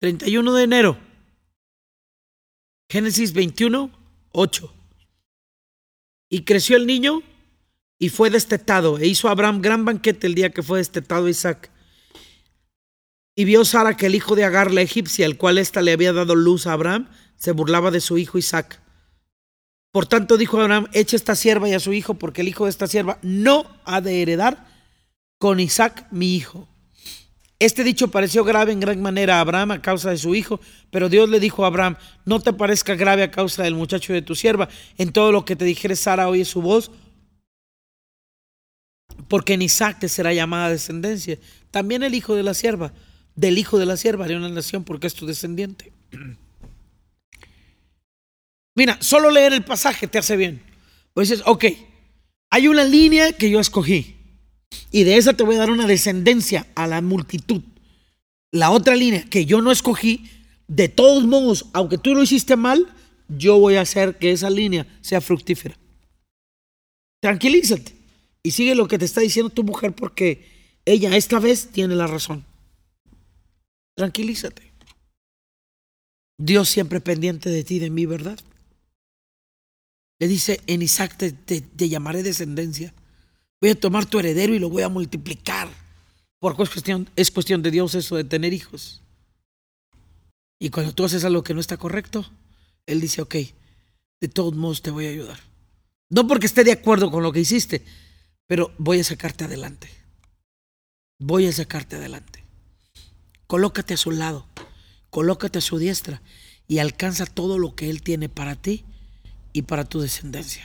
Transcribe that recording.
31 de enero. Génesis 21, 8. Y creció el niño y fue destetado. E hizo Abraham gran banquete el día que fue destetado Isaac. Y vio Sara que el hijo de Agar, la egipcia, el cual ésta le había dado luz a Abraham, se burlaba de su hijo Isaac. Por tanto dijo Abraham, echa esta sierva y a su hijo, porque el hijo de esta sierva no ha de heredar con Isaac mi hijo. Este dicho pareció grave en gran manera a Abraham a causa de su hijo, pero Dios le dijo a Abraham, no te parezca grave a causa del muchacho de tu sierva, en todo lo que te dijere Sara oye su voz, porque en Isaac te será llamada descendencia. También el hijo de la sierva del hijo de la sierva de una nación porque es tu descendiente. Mira, solo leer el pasaje te hace bien. Pues dices, ok, hay una línea que yo escogí y de esa te voy a dar una descendencia a la multitud. La otra línea que yo no escogí, de todos modos, aunque tú lo hiciste mal, yo voy a hacer que esa línea sea fructífera. Tranquilízate y sigue lo que te está diciendo tu mujer porque ella esta vez tiene la razón. Tranquilízate. Dios siempre pendiente de ti, de mí, ¿verdad? Le dice, en Isaac te, llamaré descendencia. Voy a tomar tu heredero y lo voy a multiplicar. Porque es cuestión, es cuestión de Dios eso de tener hijos. Y cuando tú haces algo que no está correcto, Él dice, ok, de todos modos te voy a ayudar. No porque esté de acuerdo con lo que hiciste, pero voy a sacarte adelante. Voy a sacarte adelante. Colócate a su lado, colócate a su diestra y alcanza todo lo que Él tiene para ti y para tu descendencia.